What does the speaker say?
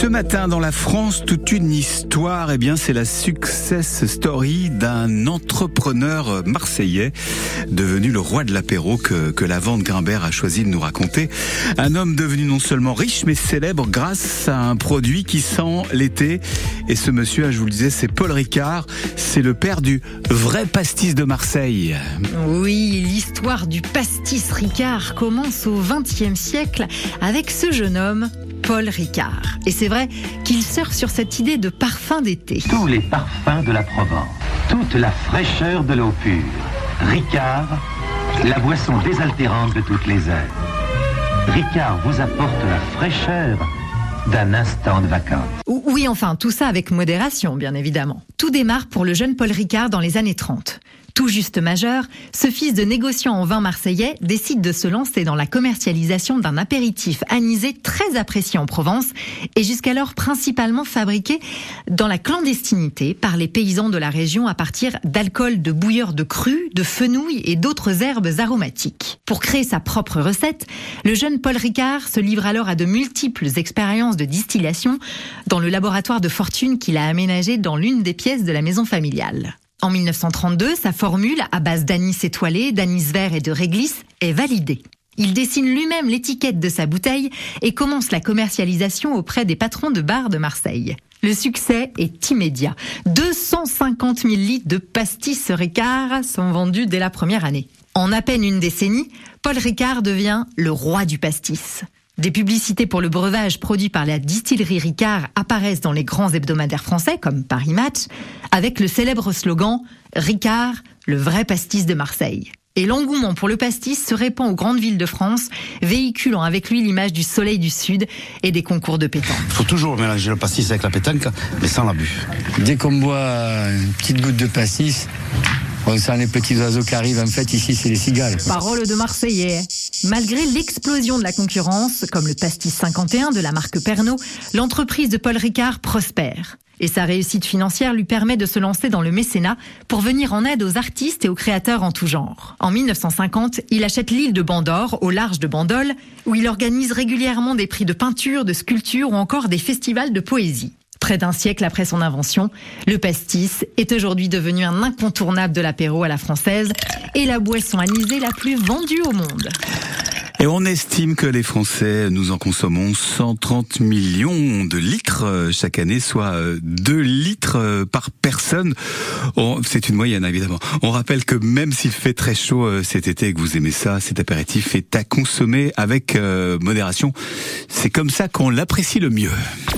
Ce matin, dans la France, toute une histoire, eh bien, c'est la success story d'un entrepreneur marseillais devenu le roi de l'apéro que, que la vente Grimbert a choisi de nous raconter. Un homme devenu non seulement riche, mais célèbre grâce à un produit qui sent l'été. Et ce monsieur, je vous le disais, c'est Paul Ricard. C'est le père du vrai pastis de Marseille. Oui, l'histoire du pastis Ricard commence au XXe siècle avec ce jeune homme, Paul Ricard. Et c'est vrai qu'il sort sur cette idée de parfum d'été. Tous les parfums de la Provence, toute la fraîcheur de l'eau pure. Ricard, la boisson désaltérante de toutes les heures. Ricard vous apporte la fraîcheur d'un instant de vacances. Oui, enfin, tout ça avec modération, bien évidemment. Tout démarre pour le jeune Paul Ricard dans les années 30 tout juste majeur, ce fils de négociant en vin marseillais décide de se lancer dans la commercialisation d'un apéritif anisé très apprécié en Provence et jusqu'alors principalement fabriqué dans la clandestinité par les paysans de la région à partir d'alcool de bouilleur de cru, de fenouil et d'autres herbes aromatiques. Pour créer sa propre recette, le jeune Paul Ricard se livre alors à de multiples expériences de distillation dans le laboratoire de fortune qu'il a aménagé dans l'une des pièces de la maison familiale. En 1932, sa formule, à base d'anis étoilé, d'anis vert et de réglisse, est validée. Il dessine lui-même l'étiquette de sa bouteille et commence la commercialisation auprès des patrons de bars de Marseille. Le succès est immédiat. 250 000 litres de pastis Ricard sont vendus dès la première année. En à peine une décennie, Paul Ricard devient le roi du pastis. Des publicités pour le breuvage produit par la distillerie Ricard apparaissent dans les grands hebdomadaires français comme Paris Match, avec le célèbre slogan Ricard, le vrai pastis de Marseille. Et l'engouement pour le pastis se répand aux grandes villes de France, véhiculant avec lui l'image du soleil du sud et des concours de pétanque. Il faut toujours mélanger le pastis avec la pétanque, mais sans l'abus. Dès qu'on boit une petite goutte de pastis, on sent les petits oiseaux qui arrivent. En fait, ici, c'est les cigales. Parole de Marseillais. Malgré l'explosion de la concurrence, comme le Pastis 51 de la marque Pernod, l'entreprise de Paul Ricard prospère. Et sa réussite financière lui permet de se lancer dans le mécénat pour venir en aide aux artistes et aux créateurs en tout genre. En 1950, il achète l'île de Bandor, au large de Bandol, où il organise régulièrement des prix de peinture, de sculpture ou encore des festivals de poésie. Près d'un siècle après son invention, le pastis est aujourd'hui devenu un incontournable de l'apéro à la française et la boisson anisée la plus vendue au monde. Et on estime que les Français, nous en consommons 130 millions de litres euh, chaque année, soit 2 euh, litres euh, par personne. C'est une moyenne, évidemment. On rappelle que même s'il fait très chaud cet été et que vous aimez ça, cet apéritif est à consommer avec modération. C'est comme ça qu'on l'apprécie le mieux.